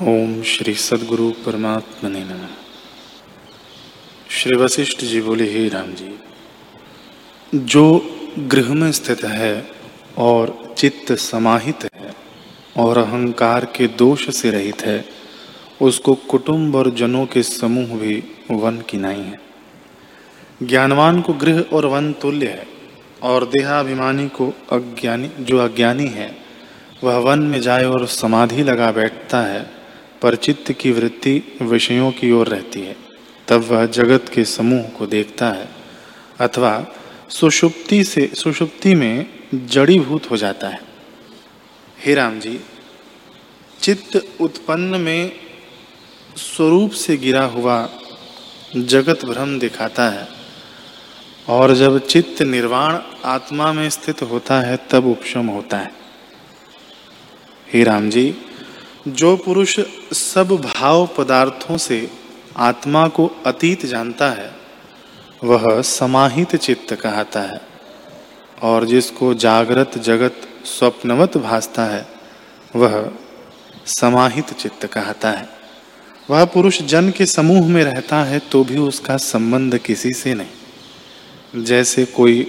ओम श्री सदगुरु परमात्मा ने नम। श्री वशिष्ठ जी बोले, हे राम जी, जो गृह में स्थित है और चित्त समाहित है और अहंकार के दोष से रहित है, उसको कुटुंब और जनों के समूह भी वन की नहीं है। ज्ञानवान को गृह और वन तुल्य है और देहाभिमानी को अज्ञानी, जो अज्ञानी है, वह वन में जाए और समाधि लगा बैठता है पर चित्त की वृत्ति विषयों की ओर रहती है। तब वह जगत के समूह को देखता है, अथवा सुषुप्ति से, सुषुप्ति में जड़ीभूत हो जाता है। हे राम जी, चित्त उत्पन्न में स्वरूप से गिरा हुआ जगत भ्रम दिखाता है, और जब चित्त निर्वाण आत्मा में स्थित होता है, तब उपशम होता है। हे राम जी जो पुरुष सब भाव पदार्थों से आत्मा को अतीत जानता है, वह समाहित चित्त कहता है, और जिसको जागृत जगत स्वप्नवत भासता है, वह समाहित चित्त कहता है। वह पुरुष जन के समूह में रहता है तो भी उसका संबंध किसी से नहीं। जैसे कोई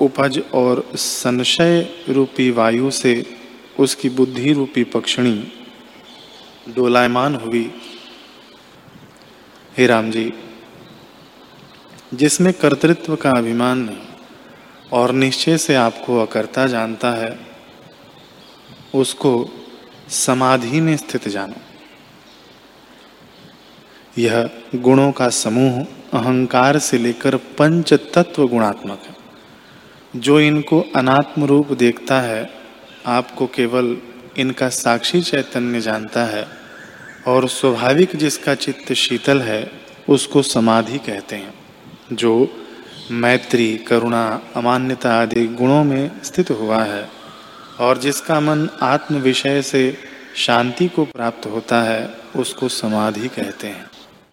उपज और संशय रूपी वायु से उसकी बुद्धि रूपी पक्षिणी डोलायमान हुई हे राम जी, जिसमें कर्तृत्व का अभिमान नहीं और निश्चय से आपको अकर्ता जानता है, उसको समाधि में स्थित जानो। यह गुणों का समूह अहंकार से लेकर पंच तत्व गुणात्मक है, जो इनको अनात्म रूप देखता है आपको केवल इनका साक्षी चैतन्य जानता है और स्वाभाविक जिसका चित्त शीतल है, उसको समाधि कहते हैं, जो मैत्री, करुणा, अमान्यता आदि गुणों में स्थित हुआ है और जिसका मन आत्म विषय से शांति को प्राप्त होता है, उसको समाधि कहते हैं।